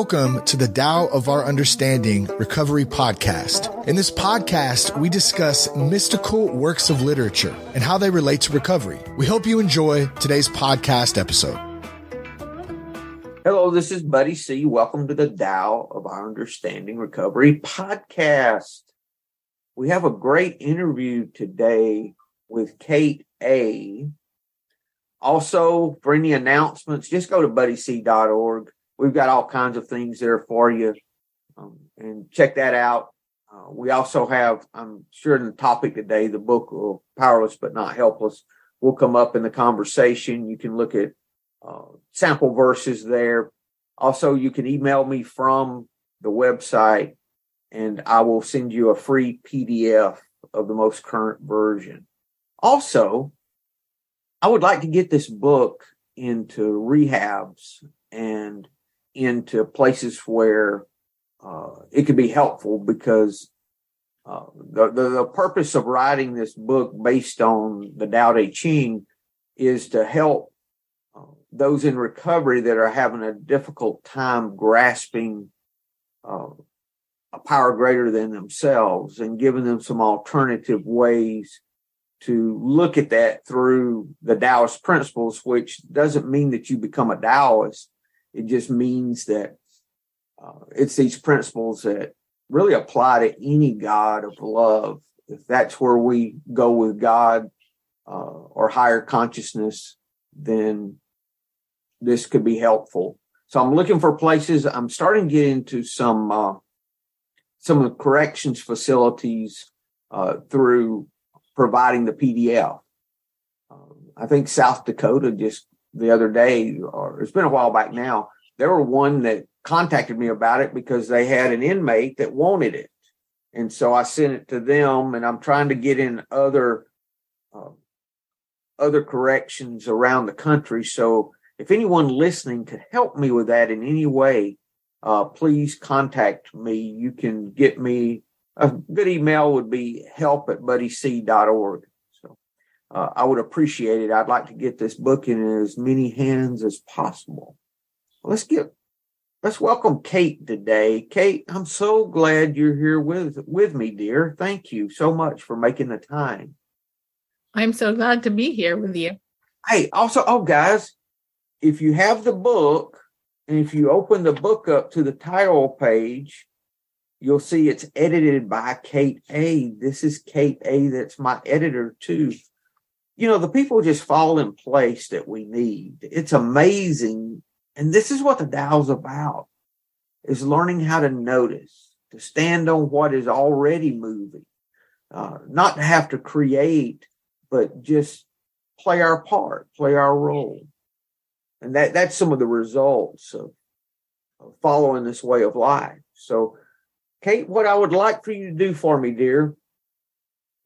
Welcome to the Tao of Our Understanding Recovery Podcast. In this podcast, we discuss mystical works of literature and how they relate to recovery. We hope you enjoy today's podcast episode. Hello, this is Buddy C. Welcome to the Tao of Our Understanding Recovery Podcast. We have a great interview today with Kate A. Also, for any announcements, just go to buddyc.org we've got all kinds of things there for you. Um, and check that out. Uh, we also have, I'm sure, in the topic today, the book of "Powerless but Not Helpless" will come up in the conversation. You can look at uh, sample verses there. Also, you can email me from the website, and I will send you a free PDF of the most current version. Also, I would like to get this book into rehabs and into places where uh, it could be helpful because uh, the, the, the purpose of writing this book based on the Tao Te Ching is to help uh, those in recovery that are having a difficult time grasping uh, a power greater than themselves and giving them some alternative ways to look at that through the Taoist principles, which doesn't mean that you become a Taoist, it just means that uh, it's these principles that really apply to any God of love. If that's where we go with God uh, or higher consciousness, then this could be helpful. So I'm looking for places. I'm starting to get into some uh, some of the corrections facilities uh, through providing the PDF. Um, I think South Dakota just the other day, or it's been a while back now. There were one that contacted me about it because they had an inmate that wanted it, and so I sent it to them. And I'm trying to get in other uh, other corrections around the country. So if anyone listening could help me with that in any way, uh, please contact me. You can get me a good email would be help at buddyc.org uh, I would appreciate it. I'd like to get this book in as many hands as possible. Let's get let's welcome Kate today. Kate, I'm so glad you're here with with me, dear. Thank you so much for making the time. I'm so glad to be here with you. Hey, also, oh guys, if you have the book and if you open the book up to the title page, you'll see it's edited by Kate A. This is Kate A. That's my editor too you know, the people just fall in place that we need. It's amazing. And this is what the Tao's about is learning how to notice, to stand on what is already moving, uh, not to have to create, but just play our part, play our role. And that, that's some of the results of, of following this way of life. So, Kate, what I would like for you to do for me, dear,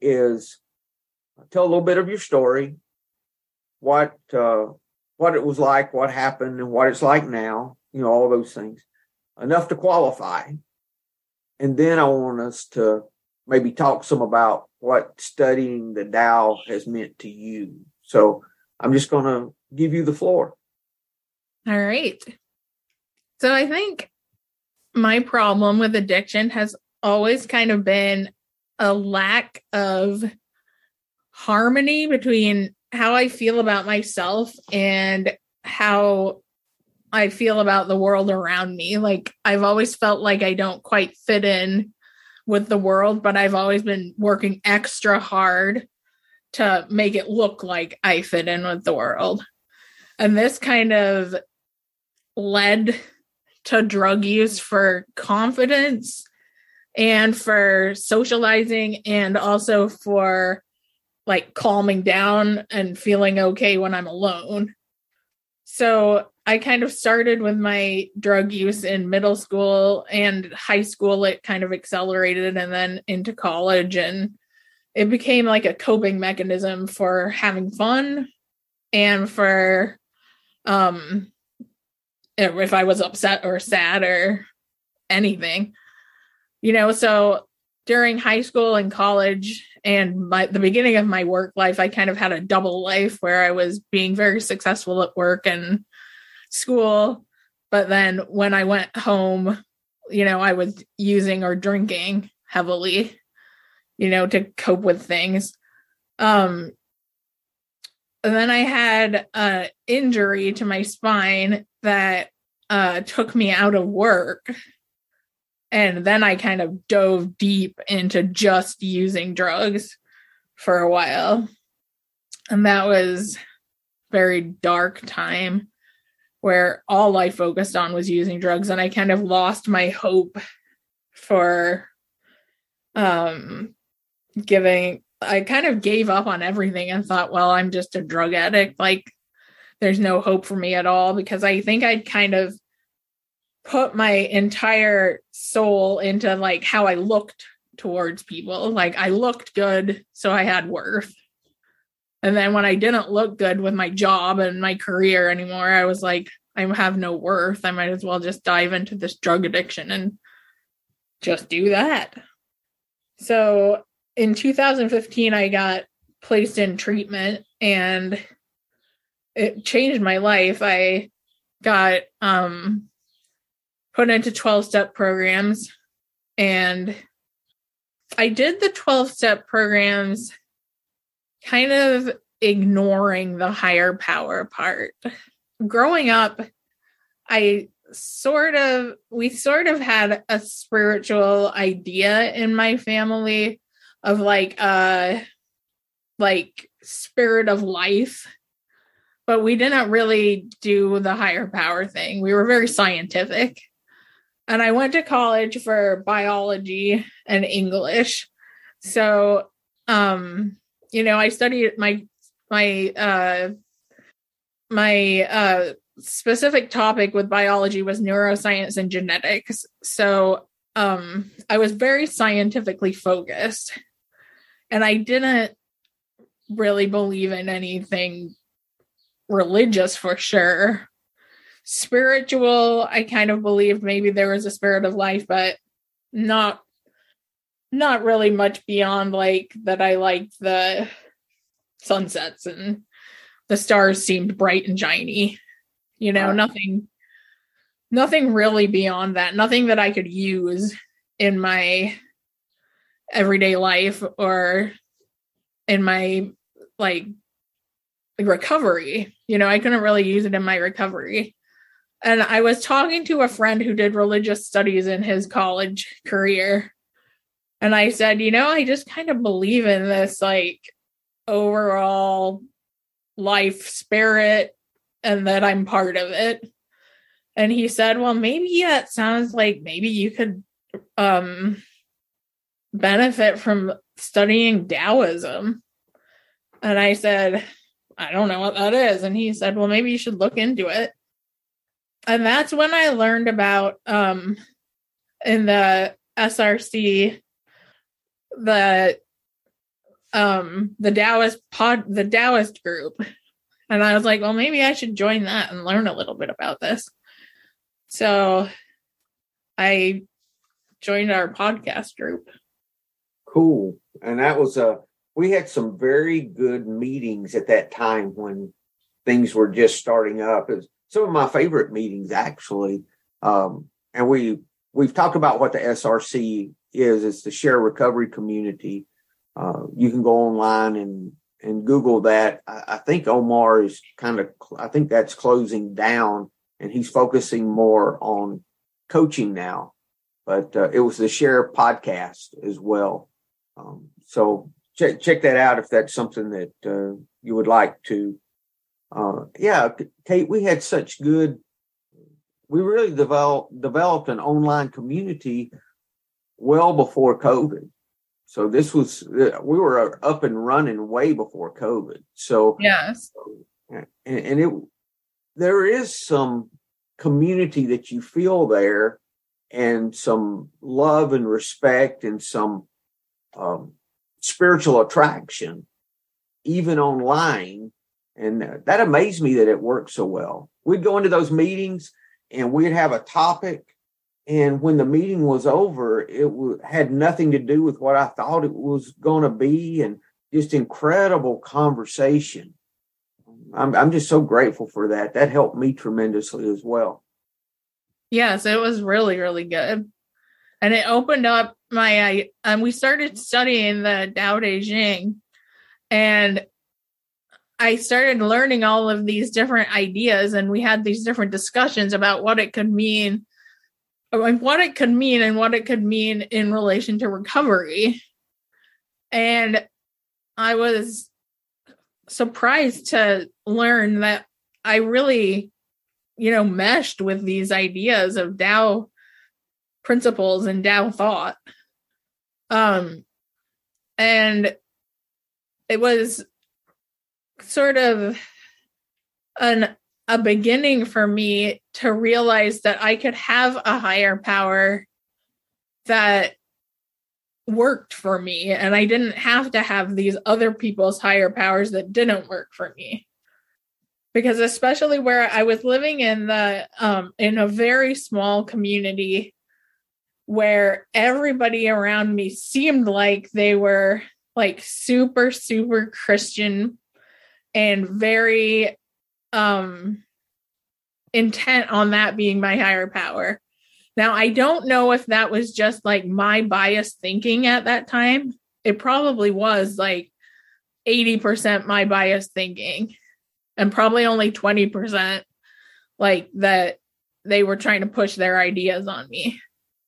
is tell a little bit of your story, what uh, what it was like, what happened, and what it's like now. You know, all those things. Enough to qualify, and then I want us to maybe talk some about what studying the Tao has meant to you. So I'm just going to give you the floor. All right. So I think my problem with addiction has always kind of been a lack of harmony between how I feel about myself and how I feel about the world around me. Like I've always felt like I don't quite fit in with the world, but I've always been working extra hard to make it look like I fit in with the world. And this kind of led to drug use for confidence and for socializing and also for like calming down and feeling okay when I'm alone. So I kind of started with my drug use in middle school and high school. It kind of accelerated and then into college. And it became like a coping mechanism for having fun and for um if I was upset or sad or anything. You know, so during high school and college, and my the beginning of my work life i kind of had a double life where i was being very successful at work and school but then when I went home, you know, I was using or drinking heavily, you know, to cope with things. Um, and then I had an injury to my spine that uh, took me out of work. And then I kind of dove deep into just using drugs for a while. And that was very dark time where all I focused on was using drugs and I kind of lost my hope for um giving I kind of gave up on everything and thought, well, I'm just a drug addict. Like, there's no hope for me at all because I think I'd kind of put my entire soul into like how I looked towards people. Like, I looked good, so I had worth. And then when I didn't look good with my job and my career anymore, I was like, I have no worth. I might as well just dive into this drug addiction and just do that. So in 2015 i got placed in treatment and it changed my life i got um put into 12 step programs. And i did the 12 step programs kind of ignoring the higher power part. Growing up i sort of we sort of had a spiritual idea in my family of like uh like spirit of life but we didn't really do the higher power thing. We were very scientific and i went to college for biology and english. So um you know i studied my my uh my uh specific topic with biology was neuroscience and genetics. So um i was very scientifically focused. And I didn't really believe in anything religious for sure. Spiritual, I kind of believed maybe there was a spirit of life, but not not really much beyond like that I liked the sunsets and the stars seemed bright and shiny. You know, nothing nothing really beyond that. Nothing that I could use in my everyday life or in my like recovery. You know, I couldn't really use it in my recovery. And I was talking to a friend who did religious studies in his college career. And I said, you know, I just kind of believe in this like overall life spirit and that I'm part of it. And he said, well, maybe it sounds like maybe you could um benefit from studying Taoism? And I said, I don't know what that is. And he said, Well, maybe you should look into it. And that's when I learned about um in the SRC the um the Taoist pod the Taoist group. And I was like, well, maybe I should join that and learn a little bit about this. So I joined our podcast group cool. And that was a, we had some very good meetings at that time when things were just starting up. It was some of my favorite meetings actually. Um, and we, we've talked about what the SRC is. It's the share recovery community. Uh, you can go online and, and Google that. I, I think Omar is kind of, I think that's closing down and he's focusing more on coaching now. But uh, it was the share podcast as well. Um, so check check that out if that's something that uh, you would like to. Uh, yeah, Kate, we had such good. We really developed developed an online community well before COVID. So this was we were up and running way before COVID. So yes, and, and it there is some community that you feel there, and some love and respect and some um, spiritual attraction, even online. And uh, that amazed me that it worked so well. We'd go into those meetings and we'd have a topic. And when the meeting was over, it w- had nothing to do with what I thought it was going to be, and just incredible conversation. I'm, I'm just so grateful for that. That helped me tremendously as well. Yes, it was really, really good. And it opened up my, I, and we started studying the Tao Te Ching. And I started learning all of these different ideas, and we had these different discussions about what it could mean, what it could mean, and what it could mean in relation to recovery. And I was surprised to learn that I really, you know, meshed with these ideas of Tao principles and Tao thought. Um, and it was sort of an a beginning for me to realize that I could have a higher power that worked for me and I didn't have to have these other people's higher powers that didn't work for me. Because especially where I was living in the um in a very small community where everybody around me seemed like they were like super super Christian and very um intent on that being my higher power now, I don't know if that was just like my biased thinking at that time. It probably was like 80% my biased thinking and probably only 20% like that they were trying to push their ideas on me,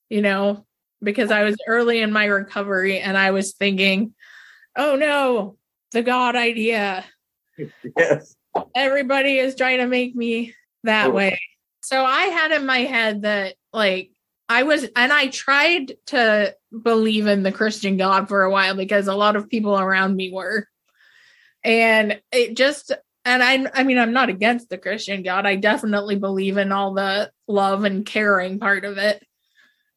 you know, because I was early in my recovery and I was thinking, oh no, the God idea. Yes. Everybody is trying to make me that oh. way. So I had in my head that like I was and I tried to believe in the Christian God for a while because a lot of people around me were. And it just and I I mean I'm not against the Christian God. I definitely believe in all the love and caring part of it.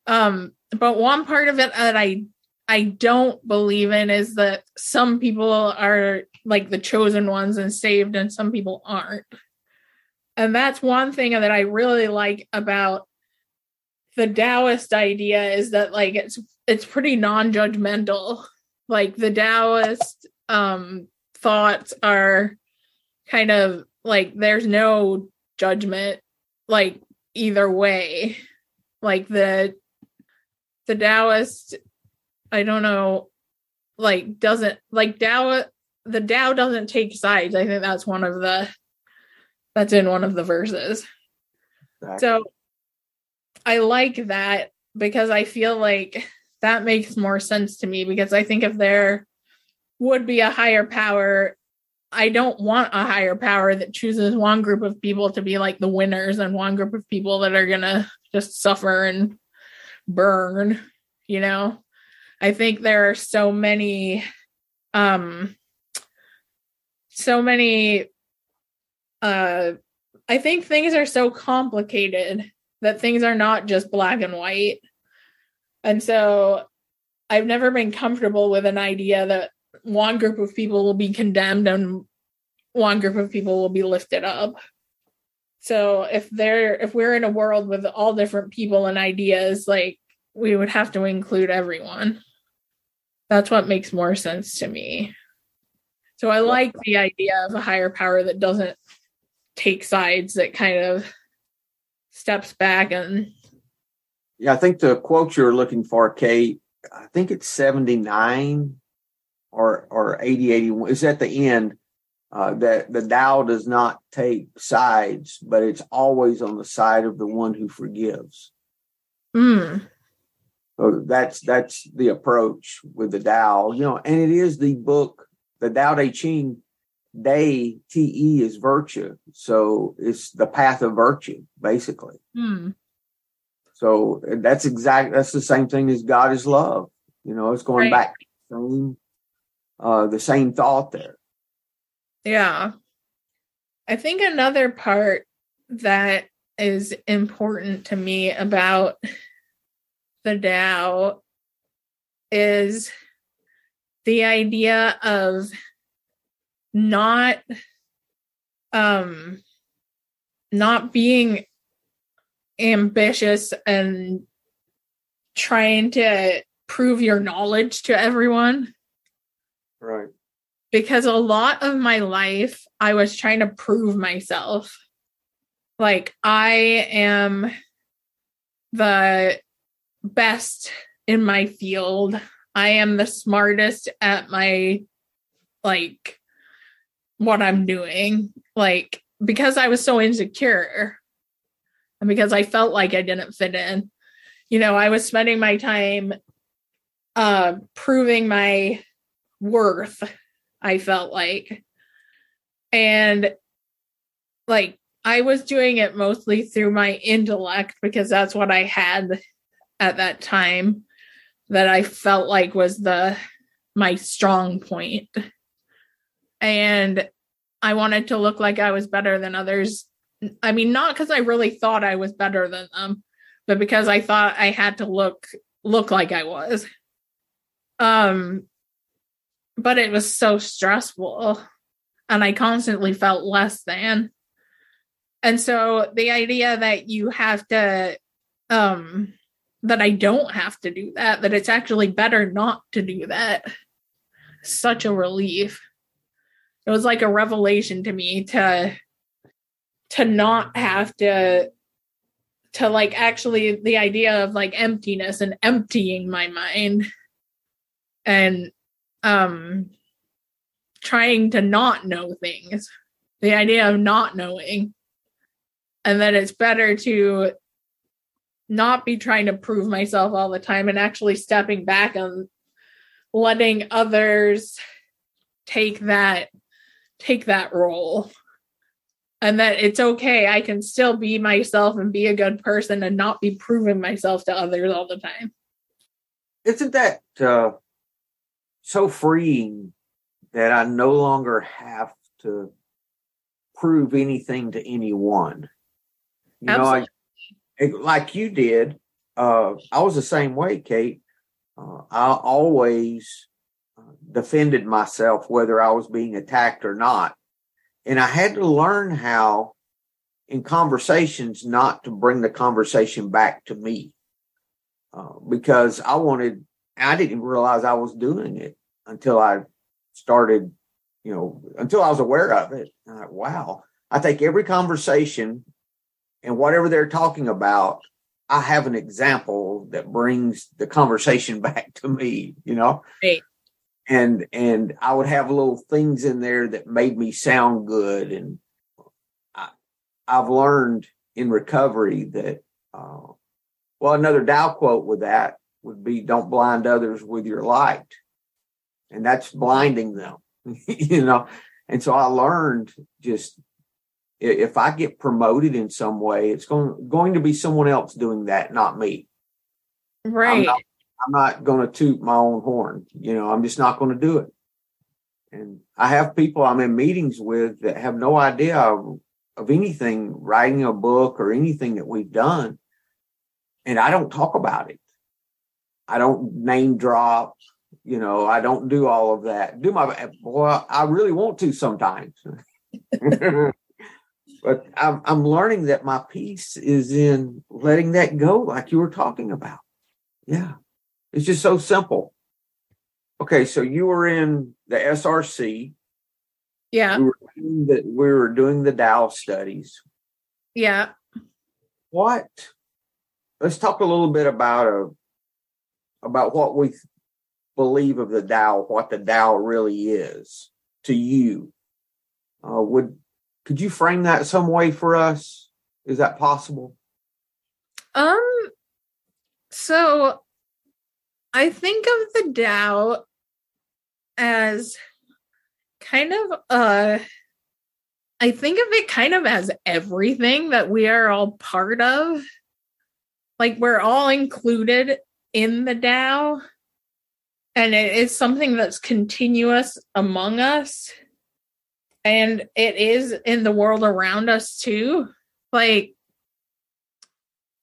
Um but one part of it that I I don't believe in is that some people are like the chosen ones and saved and some people aren't. And that's one thing that I really like about the Taoist idea is that like it's it's pretty non-judgmental. Like the Taoist um thoughts are kind of like there's no judgment like either way. Like the the Taoist I don't know like doesn't like Tao the Tao doesn't take sides. I think that's one of the that's in one of the verses. Exactly. So I like that because I feel like that makes more sense to me because I think if there would be a higher power, I don't want a higher power that chooses one group of people to be like the winners and one group of people that are going to just suffer and burn, you know. I think there are so many um so many uh I think things are so complicated that things are not just black and white. And so I've never been comfortable with an idea that one group of people will be condemned and one group of people will be lifted up. So if they're if we're in a world with all different people and ideas, like we would have to include everyone. That's what makes more sense to me. So I like the idea of a higher power that doesn't take sides, that kind of steps back and yeah i think the quote you're looking for kate i think it's 79 or or 80 81 is at the end uh, that the Tao does not take sides, but it's always on the side of the one who forgives. Mm. So that's that's the approach with the Tao, you know, and it is the book, the Tao Te Ching day te is virtue. So it's the path of virtue basically. Hmm. so that's exact that's the same thing as god is love. You know it's going right. back same uh the same thought there. Yeah. I think another part that is important to me about the Tao is the idea of not um not being ambitious and trying to prove your knowledge to everyone. Right. Because a lot of my life I was trying to prove myself. Like I am the best in my field. I am the smartest at my like what I'm doing. Like because I was so insecure and because I felt like I didn't fit in. You know, I was spending my time uh proving my worth, I felt like. And like I was doing it mostly through my intellect because that's what I had at that time that I felt like was the my strong point. And I wanted to look like I was better than others. I mean, not because I really thought I was better than them, but because I thought I had to look look like I was. Um but it was so stressful and I constantly felt less than. And so the idea that you have to um that I don't have to do that, that it's actually better not to do that. Such a relief. It was like a revelation to me to to not have to to like actually the idea of like emptiness and emptying my mind and um trying to not know things the idea of not knowing and that it's better to not be trying to prove myself all the time and actually stepping back and letting others take that take that role and that it's okay i can still be myself and be a good person and not be proving myself to others all the time isn't that uh, so freeing that i no longer have to prove anything to anyone you Absolutely. know I, like you did uh, i was the same way kate uh, i always defended myself whether I was being attacked or not. And I had to learn how in conversations not to bring the conversation back to me uh, because I wanted, I didn't realize I was doing it until I started, you know, until I was aware of it. Wow, I take every conversation and whatever they're talking about, I have an example that brings the conversation back to me, you know? Right and and I would have little things in there that made me sound good. And I, have learned in recovery that, uh, well, another Tao quote with that would be, "Don't blind others with your light," and that's blinding them, you know. And so I learned just if I get promoted in some way, it's going going to be someone else doing that, not me. Right. I'm not going to toot my own horn. You know, I'm just not going to do it. And I have people I'm in meetings with that have no idea of, of anything, writing a book or anything that we've done. And I don't talk about it. I don't name drop. You know, I don't do all of that. Do my well, I really want to sometimes. but I'm, I'm learning that my peace is in letting that go, like you were talking about. Yeah. It's just so simple. Okay, so you were in the SRC. Yeah. We were doing the, we were doing the Tao studies. Yeah. What? Let's talk a little bit about a uh, about what we believe of the Tao, what the Tao really is to you. Uh, would could you frame that some way for us? Is that possible? Um. So I think of the Tao as kind of uh I think of it kind of as everything that we are all part of. Like we're all included in the Tao. And it is something that's continuous among us. And it is in the world around us too. Like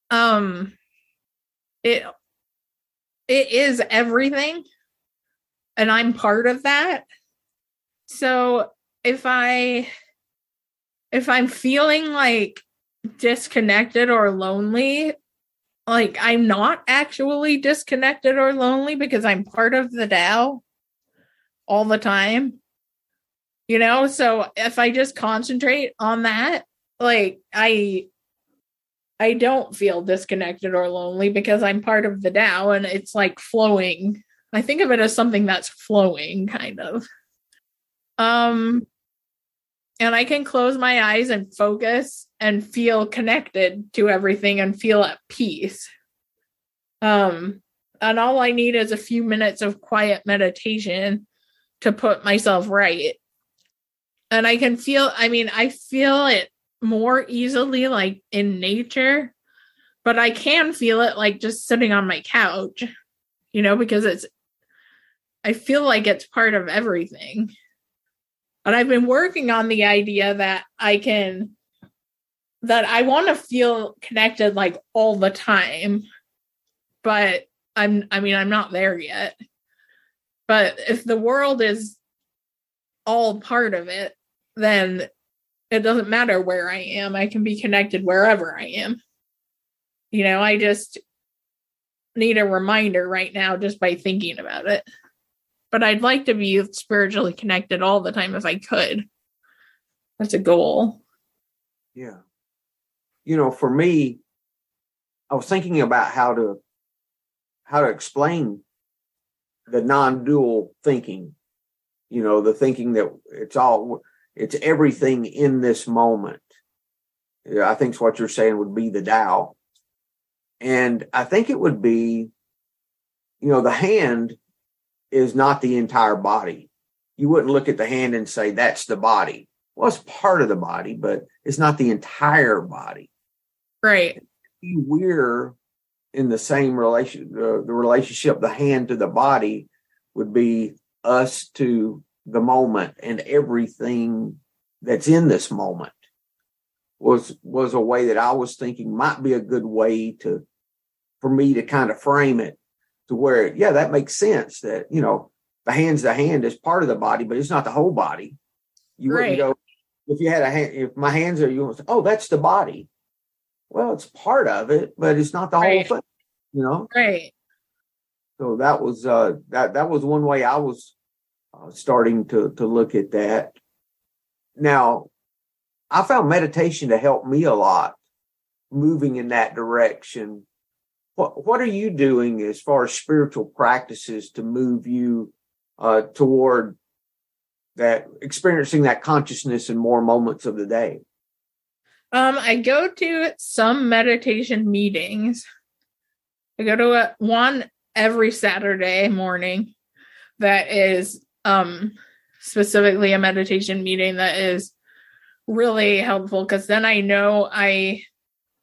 um it it is everything. And i'm part of that. So if i if i'm feeling like disconnected or lonely like i'm not actually disconnected or lonely because i'm part of the dao all the time you know so if i just concentrate on that like i I don't feel disconnected or lonely because I'm part of the Tao and it's like flowing. I think of it as something that's flowing kind of. Um and I can close my eyes and focus and feel connected to everything and feel at peace. Um and all I need is a few minutes of quiet meditation to put myself right. And I can feel I mean I feel it more easily like in nature, but I can feel it like just sitting on my couch, you know, because it's, I feel like it's part of everything. And I've been working on the idea that I can, that I want to feel connected like all the time, but I'm, I mean, I'm not there yet. But if the world is all part of it, then it doesn't matter where I am. I can be connected wherever I am. You know, I just need a reminder right now just by thinking about it. But I'd like to be spiritually connected all the time if I could. That's a goal. Yeah. You know, for me, I was thinking about how to how to explain the non-dual thinking. You know, the thinking that it's all it's everything in this moment. I think what you're saying would be the Tao. And I think it would be, you know, the hand is not the entire body. You wouldn't look at the hand and say that's the body. Well, it's part of the body, but it's not the entire body. Right. We're in the same relation, uh, the relationship, the hand to the body would be us to the moment and everything that's in this moment was was a way that I was thinking might be a good way to for me to kind of frame it to where yeah that makes sense that you know the hand's the hand is part of the body but it's not the whole body you right. wouldn't go if you had a hand if my hands are you say, oh that's the body well it's part of it but it's not the right. whole thing you know right so that was uh that that was one way I was uh, starting to to look at that. Now, I found meditation to help me a lot, moving in that direction. What what are you doing as far as spiritual practices to move you uh, toward that experiencing that consciousness in more moments of the day? Um, I go to some meditation meetings. I go to a, one every Saturday morning that is um specifically a meditation meeting that is really helpful because then I know I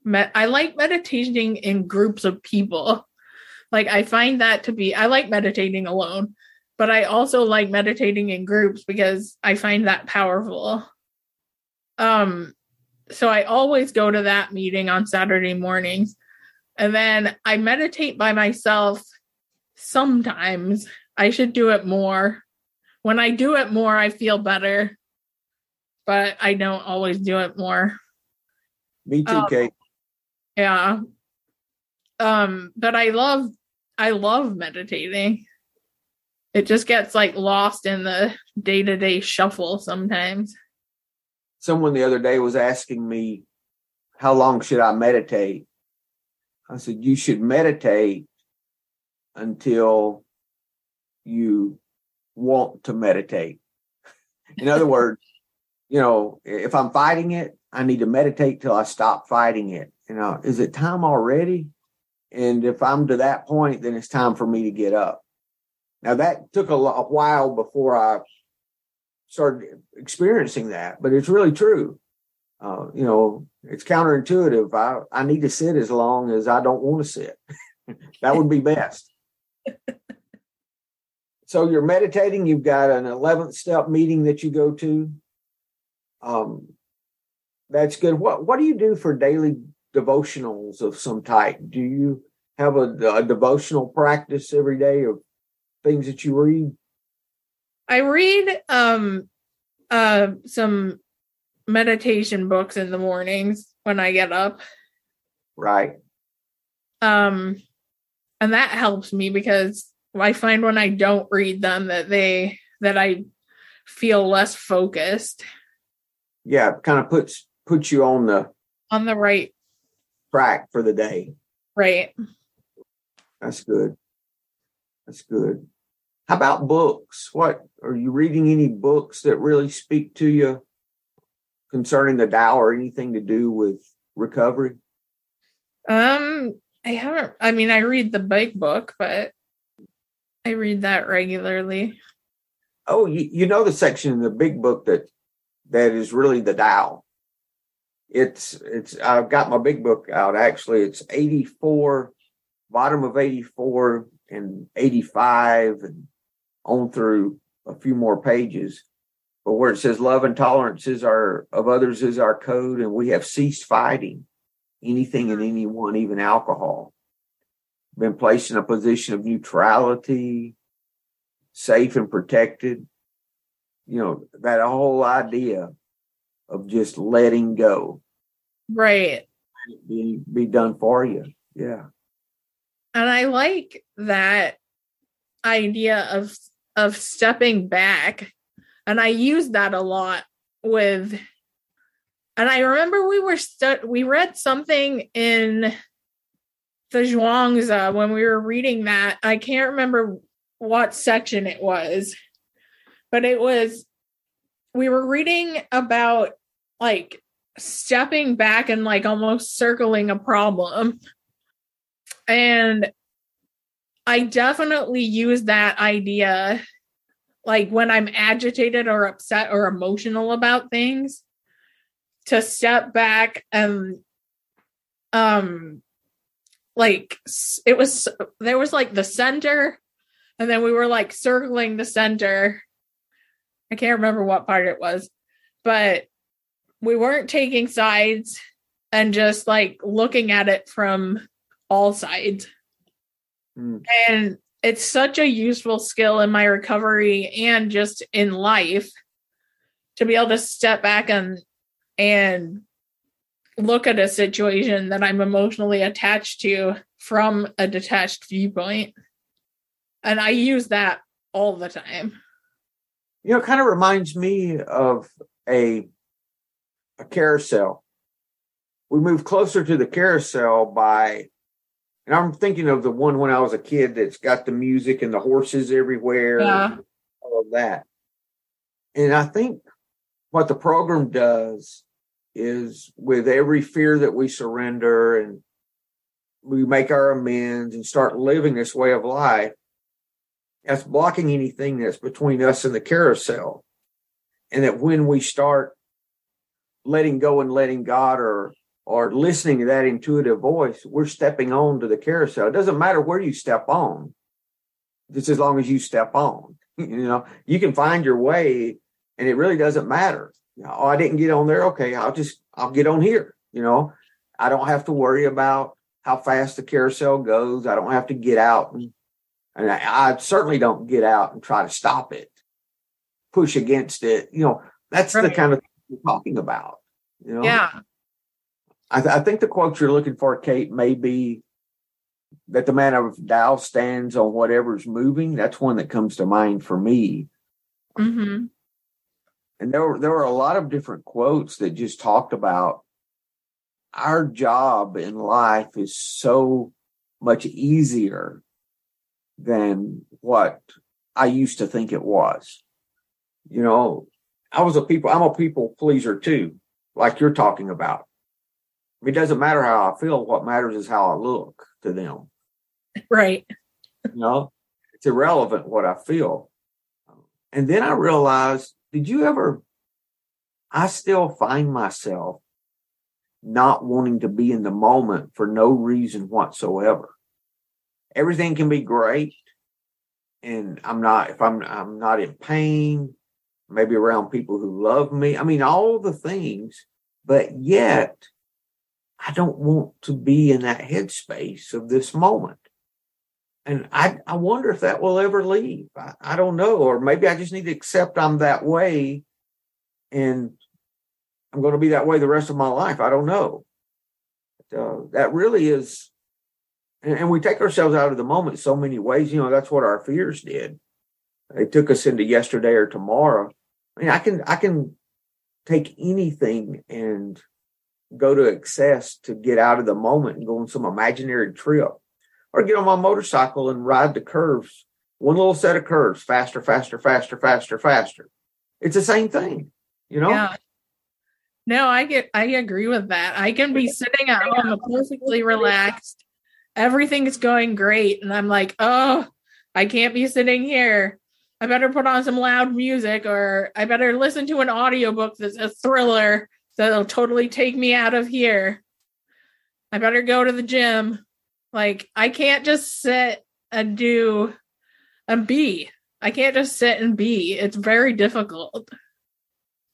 met I like meditating in groups of people. Like I find that to be I like meditating alone, but I also like meditating in groups because I find that powerful. Um so I always go to that meeting on Saturday mornings. And then I meditate by myself sometimes. I should do it more when I do it more, I feel better, but I don't always do it more. Me too, um, Kate. Yeah. Um, but I love I love meditating. It just gets like lost in the day-to-day shuffle sometimes. Someone the other day was asking me, how long should I meditate? I said, you should meditate until you want to meditate. In other words, you know, if I'm fighting it, I need to meditate till I stop fighting it. You know, is it time already? And if I'm to that point, then it's time for me to get up. Now that took a, a while before I started experiencing that, but it's really true. Uh, you know, it's counterintuitive. I, I need to sit as long as I don't want to sit. that would be best. so you're meditating you've got an 11th step meeting that you go to. Um, that's good. What what do you do for daily devotionals of some type? Do you have a, a devotional practice every day of things that you read? I read um uh some meditation books in the mornings when i get up. Right. Um and that helps me because I find when I don't read them that they that I feel less focused. Yeah, kind of puts puts you on the on the right track for the day. Right. That's good. That's good. How about books? What are you reading any books that really speak to you concerning the Tao or anything to do with recovery? Um, I haven't I mean I read the big book, but I read that regularly. Oh, you, you know the section in the big book that that is really the Tao. It's it's I've got my big book out actually. It's 84, bottom of 84 and 85 and on through a few more pages. But where it says love and tolerance is our of others is our code, and we have ceased fighting anything and anyone, even alcohol. Been placed in a position of neutrality, safe and protected. You know, that whole idea of just letting go. Right. Be be done for you. Yeah. And I like that idea of of stepping back. And I use that a lot with and I remember we were stu- we read something in the Zhuangzi when we were reading that. I can't remember what section it was, but it was we were reading about like stepping back and like almost circling a problem. And I definitely use that idea like when I'm agitated or upset or emotional about things to step back and um like it was there was like the center and then we were like circling the center i can't remember what part it was but we weren't taking sides and just like looking at it from all sides Mm. and it's such a useful skill in my recovery and just in life to be able to step back and and look at a situation that I'm emotionally attached to from a detached viewpoint. And I use that all the time. You know, it kind of reminds me of a a carousel. We move closer to the carousel by and I'm thinking of the one when I was a kid that's got the music and the horses everywhere, Yeah. all of that. And I think what the program does is with every fear that we surrender and we make our amends and start living this way of life, that's blocking anything that's between us and the carousel. And that when we start letting go and letting God or or listening to that intuitive voice, we're stepping on to the carousel. It doesn't matter where you step on, just as long as you step on. You know, you can find your way and it really doesn't matter. Oh, I didn't get on there. Okay, I'll just I'll get on here. You know, I don't have to worry about how fast the carousel goes. I don't have to get out and and I, I certainly don't get out and try to stop it, push against it. You know, that's the kind of thing we're talking about. You know, Yeah. I, th- I think the quote you're looking for, Kate, may be that the man of Tao stands on whatever's moving. That's one that comes to mind for me. hmm And there were there were a lot of different quotes that just talked about our job in life is so much easier than what I used to think it was. You know, I was a people, I'm a people pleaser too, like you're talking about. It doesn't matter how I feel. What matters is how I look to them. Right. You know, it's irrelevant what I feel. And then I realized, did you ever, I still find myself not wanting to be in the moment for no reason whatsoever. Everything can be great. And I'm not, if I'm, I'm not in pain, maybe around people who love me. I mean, all the things, but yet I don't want to be in that headspace of this moment. And I, I wonder if that will ever leave. I, I don't know. Or maybe I just need to accept I'm that way and I'm going to be that way the rest of my life. I don't know. But, uh, that really is, and, and we take ourselves out of the moment so many ways. You know, that's what our fears did. They took us into yesterday or tomorrow. I mean, I can, I can take anything and go to excess to get out of the moment and go on some imaginary trip or get on my motorcycle and ride the curves, one little set of curves, faster, faster, faster, faster, faster. It's the same thing, you know? Yeah. No, I get I agree with that. I can be sitting at home perfectly relaxed. Everything's going great. And I'm like, oh, I can't be sitting here. I better put on some loud music or I better listen to an audiobook that's a thriller that'll totally take me out of here. I better go to the gym. Like I can't just sit and do and be. I can't just sit and be. It's very difficult.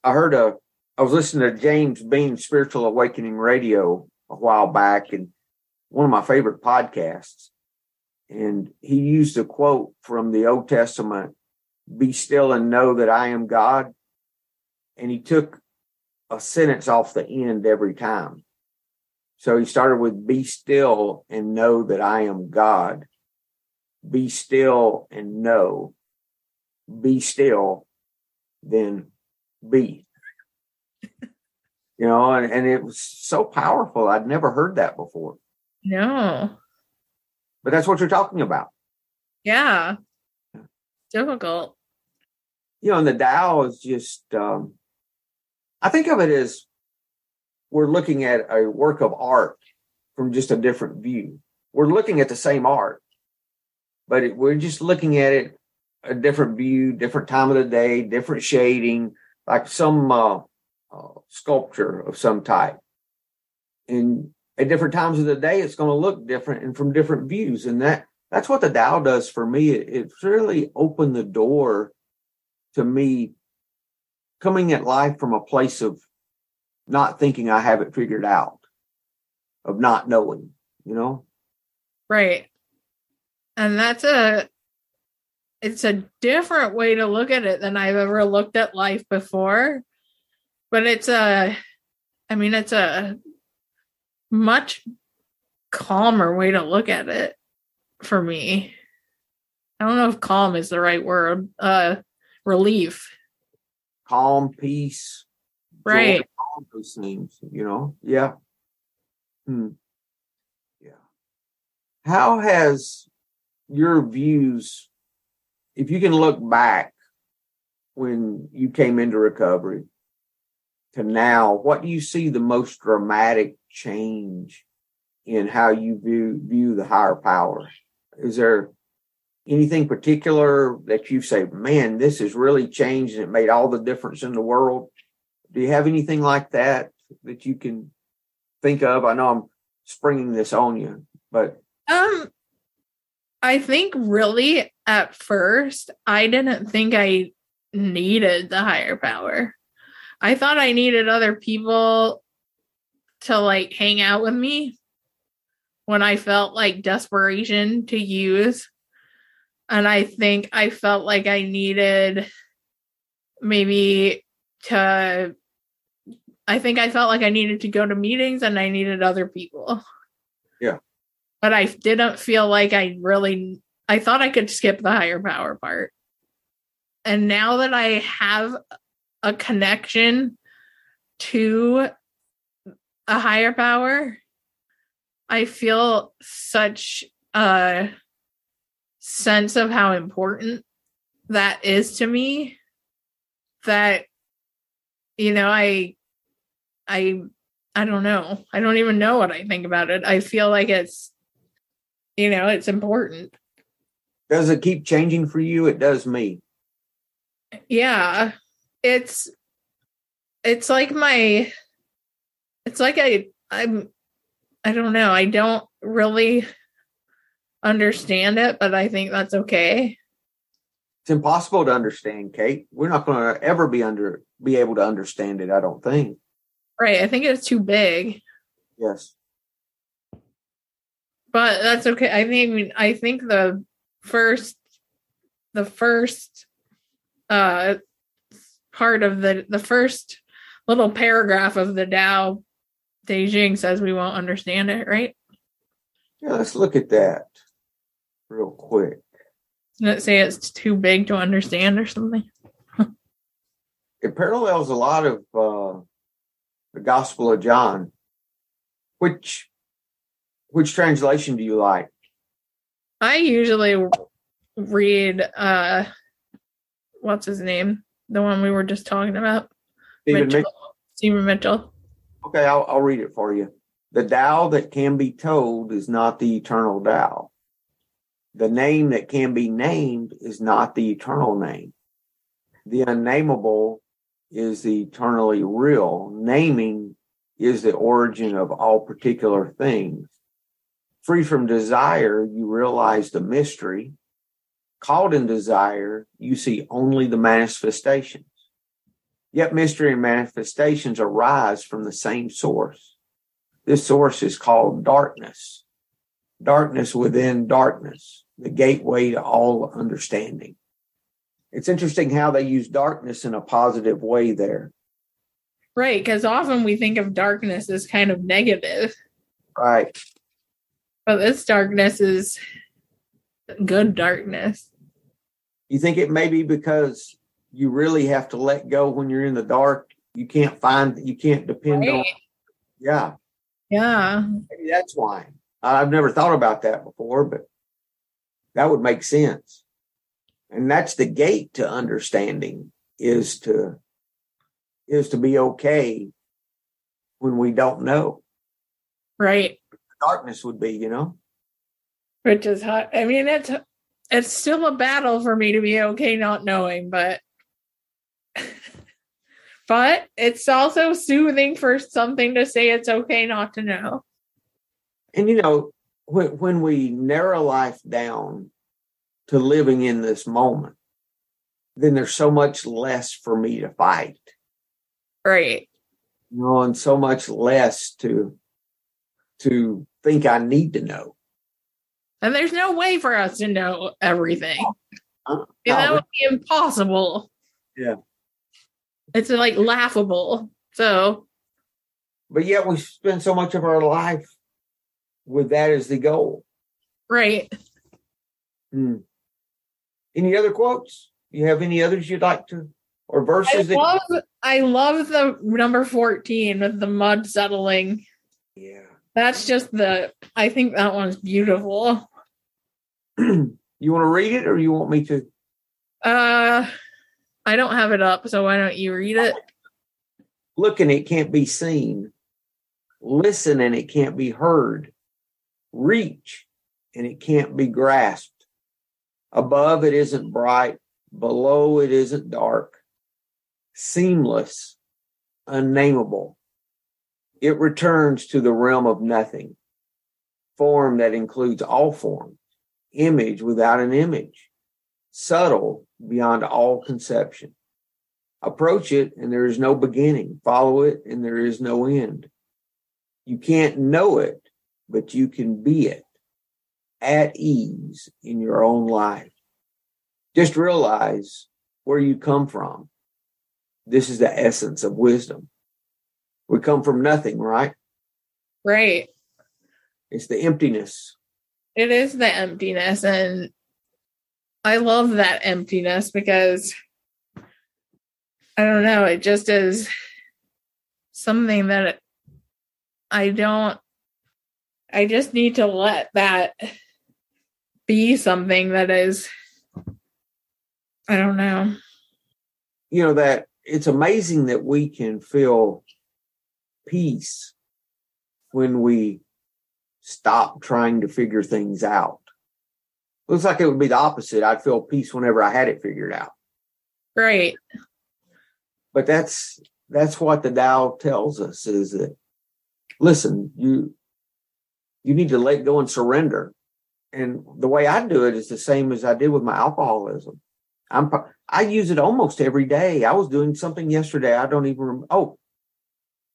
I heard a I was listening to James Bean Spiritual Awakening Radio a while back and one of my favorite podcasts. And he used a quote from the Old Testament, be still and know that I am God. And he took a sentence off the end every time. So he started with be still and know that I am God. Be still and know. Be still, then be. you know, and, and it was so powerful. I'd never heard that before. No. But that's what you're talking about. Yeah. Difficult. You know, and the Tao is just um I think of it as we're looking at a work of art from just a different view. We're looking at the same art, but it, we're just looking at it a different view, different time of the day, different shading, like some uh, uh, sculpture of some type. And at different times of the day, it's going to look different and from different views. And that that's what the Tao does for me. It, it's really opened the door to me coming at life from a place of not thinking I have it figured out, of not knowing, you know? Right. And that's a it's a different way to look at it than I've ever looked at life before. But it's a I mean it's a much calmer way to look at it for me. I don't know if calm is the right word. Uh relief calm, peace, right? Those things, you know. Yeah. Hmm. Yeah. How has your views, if you can look back when you came into recovery to now, what do you see the most dramatic change in how you view view the higher power? Is there anything particular that you say, man, this has really changed and it made all the difference in the world? Do you have anything like that that you can think of? I know I'm springing this on you, but um, I think really at first I didn't think I needed the higher power. I thought I needed other people to like hang out with me when I felt like desperation to use and I think I felt like I needed maybe to I think I felt like I needed to go to meetings and I needed other people. Yeah. But I didn't feel like I really I thought I could skip the higher power part. And now that I have a connection to a higher power, I feel such a sense of how important that is to me that you know i i i don't know i don't even know what i think about it i feel like it's you know it's important does it keep changing for you it does me yeah it's it's like my it's like i i'm i don't know i don't really understand it, but I think that's okay. It's impossible to understand, Kate. We're not going to ever be under be able to understand it. I don't think. Right. I think it's too big. Yes. But that's okay. I think I think the first the first uh part of the the first little paragraph of the Tao Te Ching says we won't understand it, right? Yeah, let's look at that real quick. Did it say it's too big to understand or something? it parallels a lot of uh, the Gospel of John. Which which translation do you like? I usually read uh what's his name? The one we were just talking about. Stephen Mitchell. Mitchell? Stephen Mitchell. Okay, I'll, I'll read it for you. The Tao that can be told is not the eternal Tao. The name that can be named is not the eternal name. The unnameable is the eternally real. Naming is the origin of all particular things. Free from desire, you realize the mystery. Caught in desire, you see only the manifestations. Yet mystery and manifestations arise from the same source. This source is called darkness. Darkness within darkness, the gateway to all understanding. It's interesting how they use darkness in a positive way there. Right, because often we think of darkness as kind of negative, Right. but this darkness is good darkness. You think it may be because you really have to let go when you're in the dark. You can't find, you can't depend on, yeah. Yeah. Maybe that's why. I've never thought about that before, but that would make sense. And that's the gate to understanding is to is to be okay when we don't know. Right. Darkness would be, you know. Which is hot. I mean, it's it's still a battle for me to be okay not knowing, but but it's also soothing for something to say it's okay not to know. And you know, when when we narrow life down to living in this moment, then there's so much less for me to fight. Right. you know, and so much less to to think I need to know. And there's no way for us to know everything. Uh, Yeah, that would be impossible. Yeah. It's like laughable. So but yet we spend so much of our life with that as the goal. right. Hmm. Any other quotes? You have any others you'd like to, or I verses? that- love I love the number 14 with the mud settling. yeah. That's just the I think that one's beautiful. you want to read it, or you want me to? Uh I don't have it up, so why don't you read it? Look and it can't be seen. Listen and it can't be heard. Reach and it can't be grasped. Above it isn't bright. Below it isn't dark. Seamless, unnameable. It returns to the realm of nothing. Form that includes all forms. Image without an image. Subtle beyond all conception. Approach it and there is no beginning. Follow it and there is no end. You can't know it, but you can be it at ease in your own life. Just realize where you come from. This is the essence of wisdom. We come from nothing, right? Right. It's the emptiness. It is the emptiness and I love that emptiness because I don't know, it just is something that I don't I just need to let that be something that is I don't know. You know, that it's amazing that we can feel peace when we stop trying to figure things out. Looks like it would be the opposite. I'd feel peace whenever I had it figured out. Right. But that's that's what the Tao tells us is that listen, you you need to let go and surrender. And the way I do it is the same as I did with my alcoholism. I'm I use it almost every day. I was doing something yesterday. I don't even rem- oh,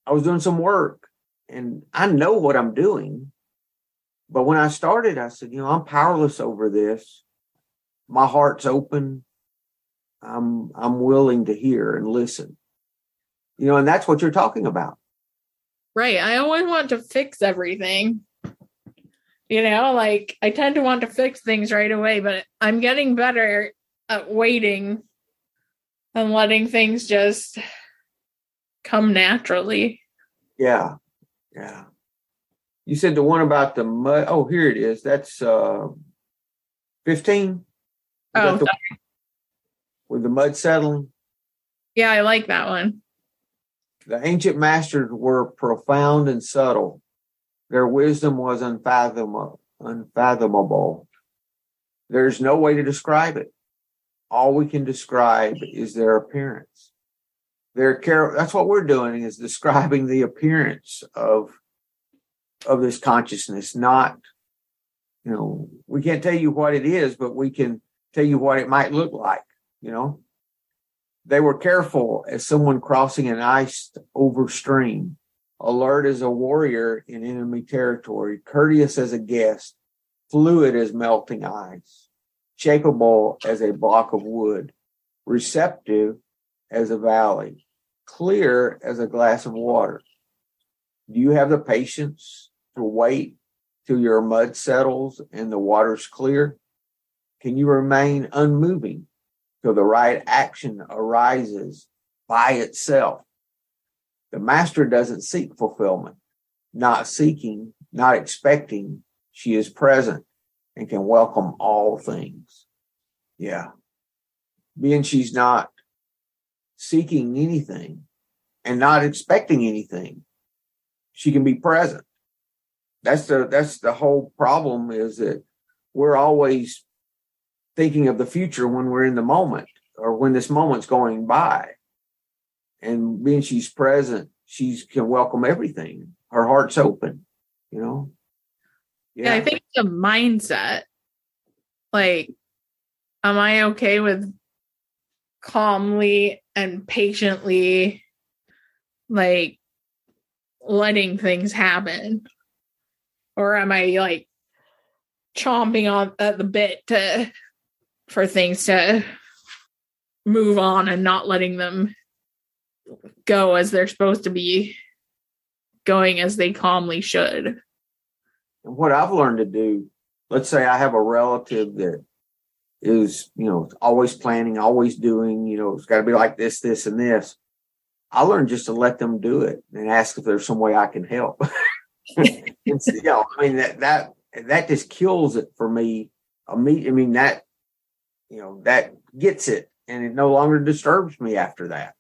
I was doing some work and I know what I'm doing. But when I started, I said, you know, I'm powerless over this. My heart's open. I'm I'm willing to hear and listen. You know, and that's what you're talking about. Right. I always want to fix everything. You know, like I tend to want to fix things right away, but I'm getting better at waiting and letting things just come naturally. Yeah. Yeah. You said the one about the mud. Oh, here it is. That's uh, 15. Oh, the, with the mud settling. Yeah, I like that one. The ancient masters were profound and subtle. Their wisdom was unfathomable. There's no way to describe it. All we can describe is their appearance. Their care. That's what we're doing is describing the appearance of of this consciousness. Not, you know, we can't tell you what it is, but we can tell you what it might look like. You know, they were careful as someone crossing an ice over stream, alert as a warrior in enemy territory, courteous as a guest, fluid as melting ice, shapeable as a block of wood, receptive as a valley, clear as a glass of water. Do you have the patience to wait till your mud settles and the water's clear? Can you remain unmoving till the right action arises by itself? The master doesn't seek fulfillment, not seeking, not expecting. She is present and can welcome all things. Yeah. Being she's not seeking anything and not expecting anything, she can be present that's the that's the whole problem is that we're always thinking of the future when we're in the moment or when this moment's going by and being she's present she can welcome everything. Her heart's open you know? Yeah, yeah i think the mindset. Like am i okay with calmly and patiently like letting things happen? Or am I like chomping on at the bit to for things to move on and not letting them go as they're supposed to be going as they calmly should. And what I've learned to do, let's say I have a relative that is, you know, always planning, always doing, you know, it's got to be like this, this, and this. I learned just to let them do it and ask if there's some way I can help. you know, I mean that that that just kills it for me. I mean, I mean that you know that gets it, and it no longer disturbs me after that.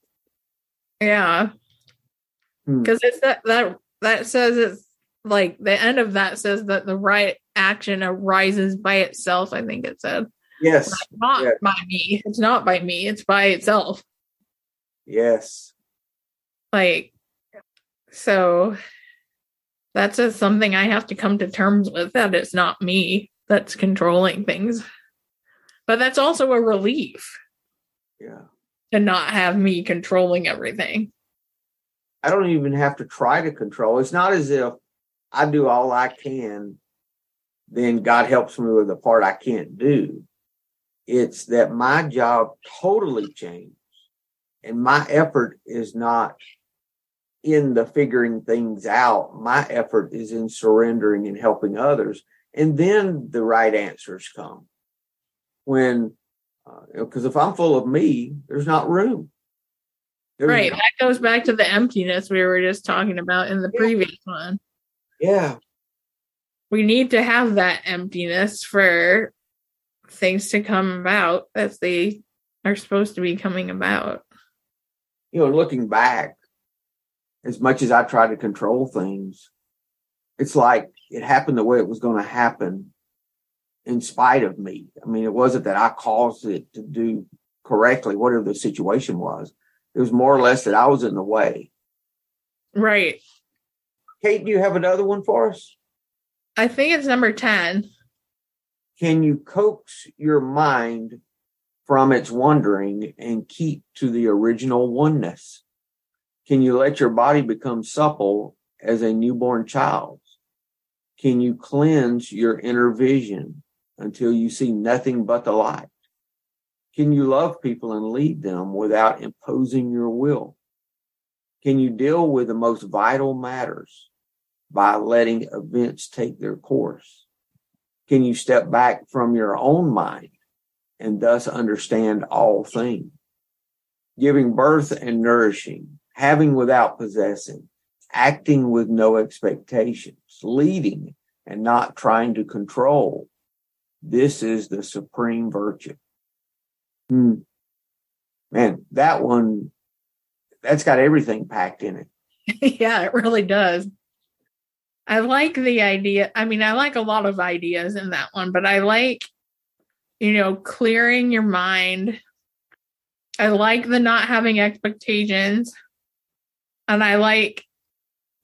Yeah, because hmm. it's that that that says it's like the end of that says that the right action arises by itself. I think it said. Yes. not yes. by me. It's not by me. It's by itself. Yes. Like, so that's just something I have to come to terms with that it's not me that's controlling things. But that's also a relief. Yeah. To not have me controlling everything. I don't even have to try to control. It's not as if I do all I can, then God helps me with the part I can't do. It's that my job totally changed and my effort is not in the figuring things out. My effort is in surrendering and helping others. And then the right answers come. When, because uh, if I'm full of me, there's not room. There's right. Not- that goes back to the emptiness we were just talking about in the yeah. previous one. Yeah. We need to have that emptiness for things to come about as they are supposed to be coming about. You know, looking back, as much as I try to control things, it's like it happened the way it was going to happen in spite of me. I mean, it wasn't that I caused it to do correctly, whatever the situation was. It was more or less that I was in the way. Right. Kate, do you have another one for us? I think it's number 10. Can you coax your mind from its wandering and keep to the original oneness? Can you let your body become supple as a newborn child? Can you cleanse your inner vision until you see nothing but the light? Can you love people and lead them without imposing your will? Can you deal with the most vital matters by letting events take their course? Can you step back from your own mind and thus understand all things? Giving birth and nourishing having without possessing, acting with no expectations, leading and not trying to control. This is the supreme virtue. Hmm. Man, that one, that's got everything packed in it. yeah, it really does. I like the idea. I mean, I like a lot of ideas in that one, but I like, you know, clearing your mind. I like the not having expectations. And I like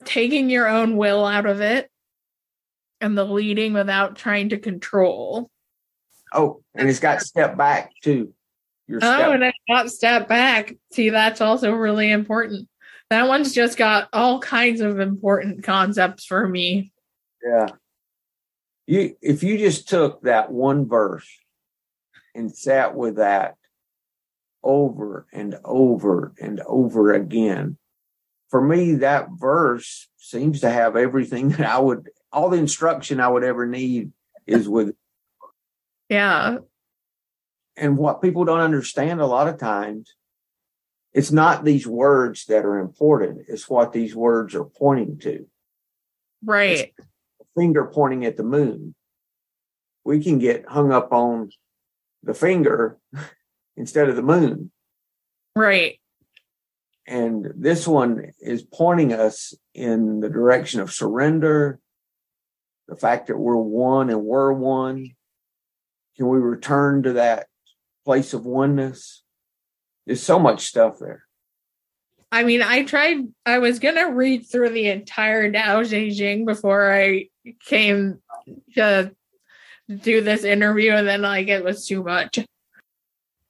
taking your own will out of it and the leading without trying to control. Oh, and it's got step back too. Your oh, step. Oh, and it's got step back. See, that's also really important. That one's just got all kinds of important concepts for me. Yeah. You if you just took that one verse and sat with that over and over and over again, for me, that verse seems to have everything that I would, all the instruction I would ever need is with. Yeah. And what people don't understand a lot of times, it's not these words that are important, it's what these words are pointing to. Right. finger pointing at the moon. We can get hung up on the finger instead of the moon. Right. And this one is pointing us in the direction of surrender, the fact that we're one and we're one. Can we return to that place of oneness? There's so much stuff there. I mean, I tried, I was going to read through the entire Tao Te Ching before I came to do this interview, and then, like, it was too much.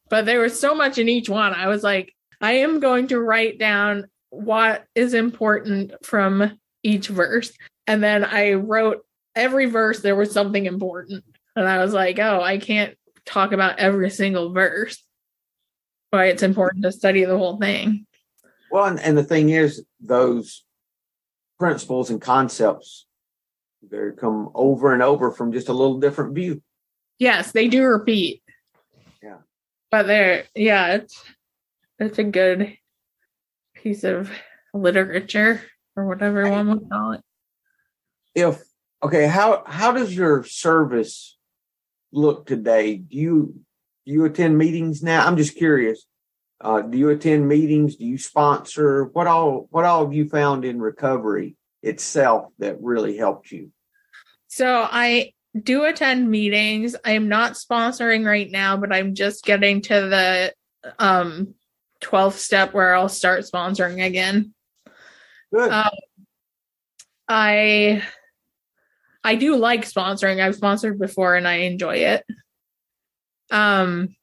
But there was so much in each one. I was like, I am going to write down what is important from each verse. And then I wrote every verse, there was something important. And I was like, oh, I can't talk about every single verse. Why it's important to study the whole thing. Well, and, and the thing is, those principles and concepts, they come over and over from just a little different view. Yes, they do repeat. Yeah. But they're, yeah, it's, it's a good piece of literature or whatever one would call it. If okay, how how does your service look today? Do you do you attend meetings now? I'm just curious. Uh, do you attend meetings? Do you sponsor? What all what all have you found in recovery itself that really helped you? So I do attend meetings. I am not sponsoring right now, but I'm just getting to the um 12th step where I'll start sponsoring again. Good. Um, I I do like sponsoring. I've sponsored before and I enjoy it. Um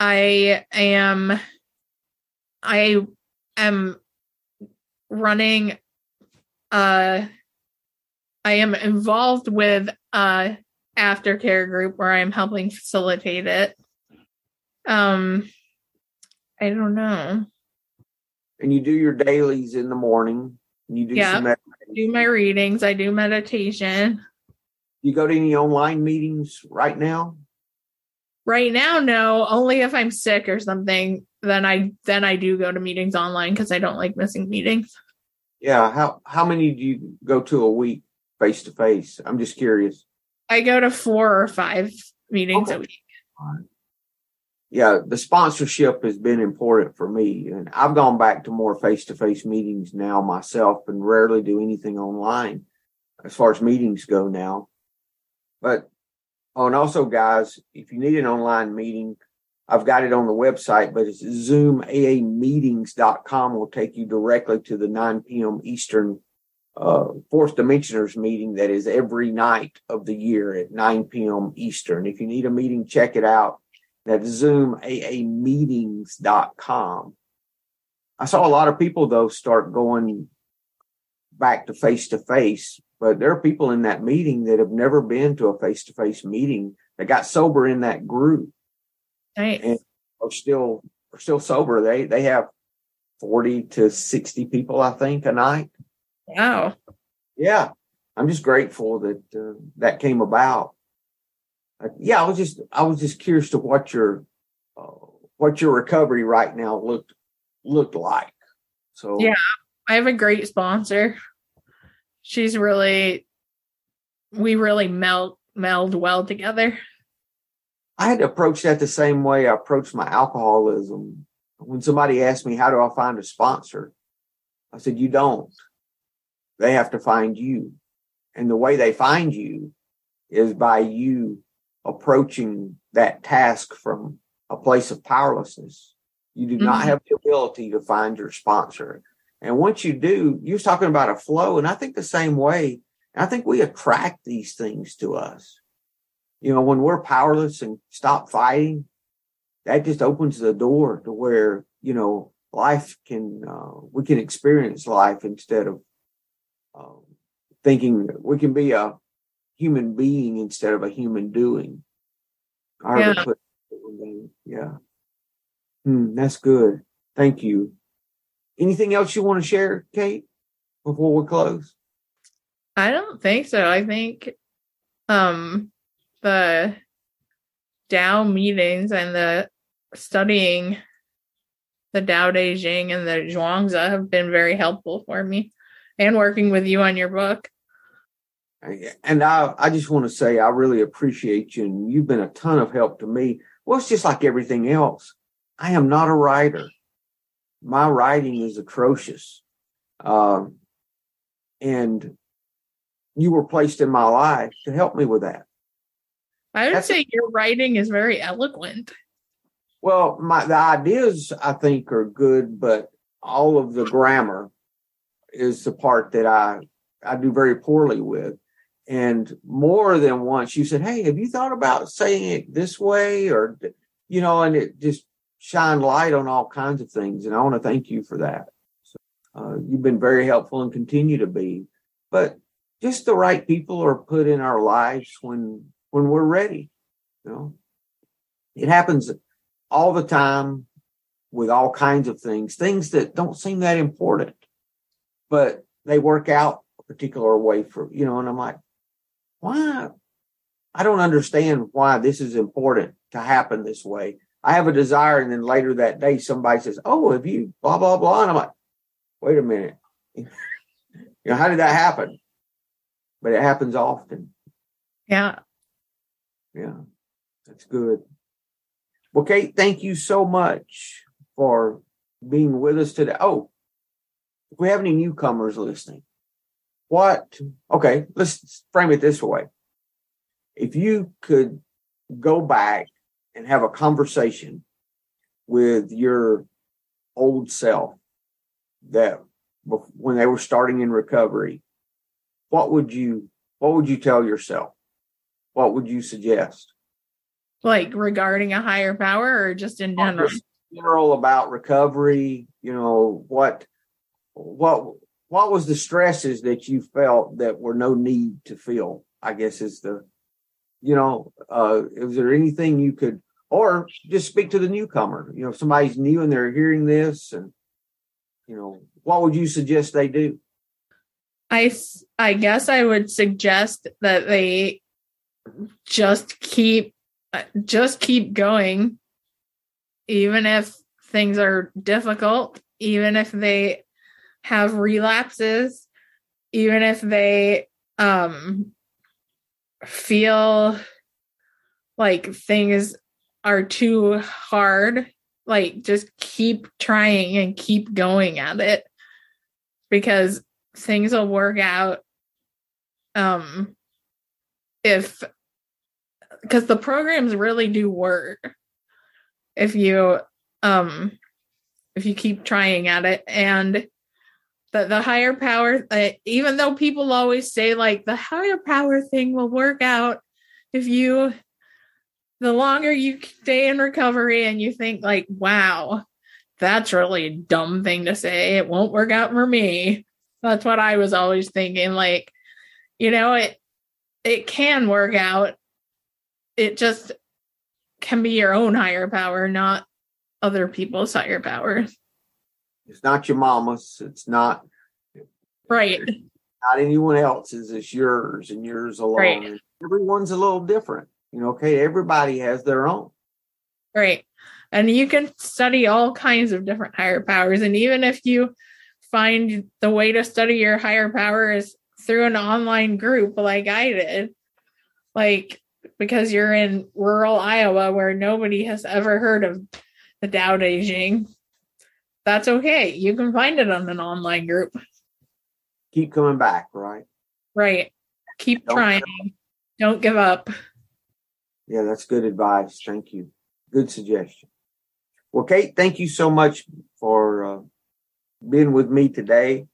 I am I am running uh I am involved with a aftercare group where I'm helping facilitate it. Um I don't know. And you do your dailies in the morning. You do yeah, I do my readings. I do meditation. You go to any online meetings right now? Right now, no. Only if I'm sick or something, then I then I do go to meetings online because I don't like missing meetings. Yeah. How how many do you go to a week face to face? I'm just curious. I go to four or five meetings okay. a week yeah, the sponsorship has been important for me. And I've gone back to more face to face meetings now myself and rarely do anything online as far as meetings go now. But, oh, and also, guys, if you need an online meeting, I've got it on the website, but it's zoomaameetings.com will take you directly to the 9 p.m. Eastern uh, Fourth Dimensioners meeting that is every night of the year at 9 p.m. Eastern. If you need a meeting, check it out that's zoomaameetings.com. I saw a lot of people though start going back to face to face, but there are people in that meeting that have never been to a face to face meeting that got sober in that group. Right. And are still are still sober. They they have 40 to 60 people, I think, a night. Wow. Yeah. I'm just grateful that uh, that came about yeah, I was just I was just curious to what your uh, what your recovery right now looked looked like. So yeah, I have a great sponsor. She's really, we really meld meld well together. I had to approach that the same way I approached my alcoholism. When somebody asked me, How do I find a sponsor? I said, You don't. They have to find you. And the way they find you is by you approaching that task from a place of powerlessness. You do mm-hmm. not have the ability to find your sponsor. And once you do, you are talking about a flow. And I think the same way, I think we attract these things to us. You know, when we're powerless and stop fighting, that just opens the door to where, you know, life can, uh, we can experience life instead of um, thinking we can be a human being instead of a human doing. yeah. Put, yeah. Hmm, that's good. Thank you. Anything else you want to share, Kate, before we close? I don't think so. I think um the Tao meetings and the studying the Tao Te Ching and the Zhuangzi have been very helpful for me and working with you on your book. And I, I just want to say I really appreciate you, and you've been a ton of help to me. Well, it's just like everything else. I am not a writer. My writing is atrocious. Um, and you were placed in my life to help me with that. I would That's say your writing is very eloquent. Well, my the ideas I think are good, but all of the grammar is the part that I I do very poorly with. And more than once, you said, "Hey, have you thought about saying it this way?" Or you know, and it just shined light on all kinds of things. And I want to thank you for that. So, uh, you've been very helpful and continue to be. But just the right people are put in our lives when when we're ready. You know, it happens all the time with all kinds of things, things that don't seem that important but they work out a particular way for, you know, and I'm like, why? I don't understand why this is important to happen this way. I have a desire, and then later that day, somebody says, "Oh, have you blah blah blah?" And I'm like, "Wait a minute, you know, how did that happen?" But it happens often. Yeah, yeah, that's good. Well, Kate, thank you so much for being with us today. Oh, if we have any newcomers listening, what, okay, let's frame it this way. If you could go back and have a conversation with your old self that when they were starting in recovery, what would you, what would you tell yourself? What would you suggest? Like regarding a higher power or just in general? General about recovery, you know, what what what was the stresses that you felt that were no need to feel? I guess is the you know, uh, is there anything you could or just speak to the newcomer? You know, if somebody's new and they're hearing this and you know, what would you suggest they do? I I guess I would suggest that they just keep just keep going even if things are difficult, even if they have relapses, even if they um feel like things are too hard, like just keep trying and keep going at it. Because things will work out um if because the programs really do work if you um if you keep trying at it. And the, the higher power uh, even though people always say like the higher power thing will work out if you the longer you stay in recovery and you think like wow that's really a dumb thing to say. It won't work out for me. That's what i was always thinking like you know it it can work out. It just can be your own higher power not other people's higher powers it's not your mama's. It's not right. Not anyone else's. It's yours and yours alone. Right. everyone's a little different. You know, okay, everybody has their own. Right. And you can study all kinds of different higher powers. And even if you find the way to study your higher power is through an online group like I did. Like, because you're in rural Iowa where nobody has ever heard of the Tao Te Ching. That's okay. You can find it on an online group. Keep coming back, right? Right. Keep Don't trying. Don't give up. Yeah, that's good advice. Thank you. Good suggestion. Well, Kate, thank you so much for uh, being with me today.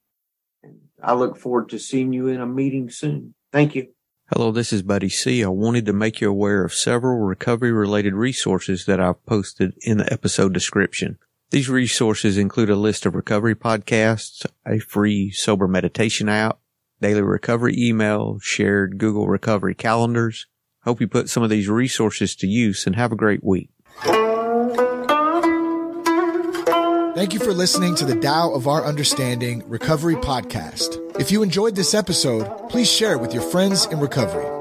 And I look forward to seeing you in a meeting soon. Thank you. Hello, this is Buddy C. I wanted to make you aware of several recovery related resources that I've posted in the episode description. These resources include a list of recovery podcasts, a free sober meditation app, daily recovery email, shared Google recovery calendars. Hope you put some of these resources to use and have a great week. Thank you for listening to the Tao of Our Understanding Recovery Podcast. If you enjoyed this episode, please share it with your friends in recovery.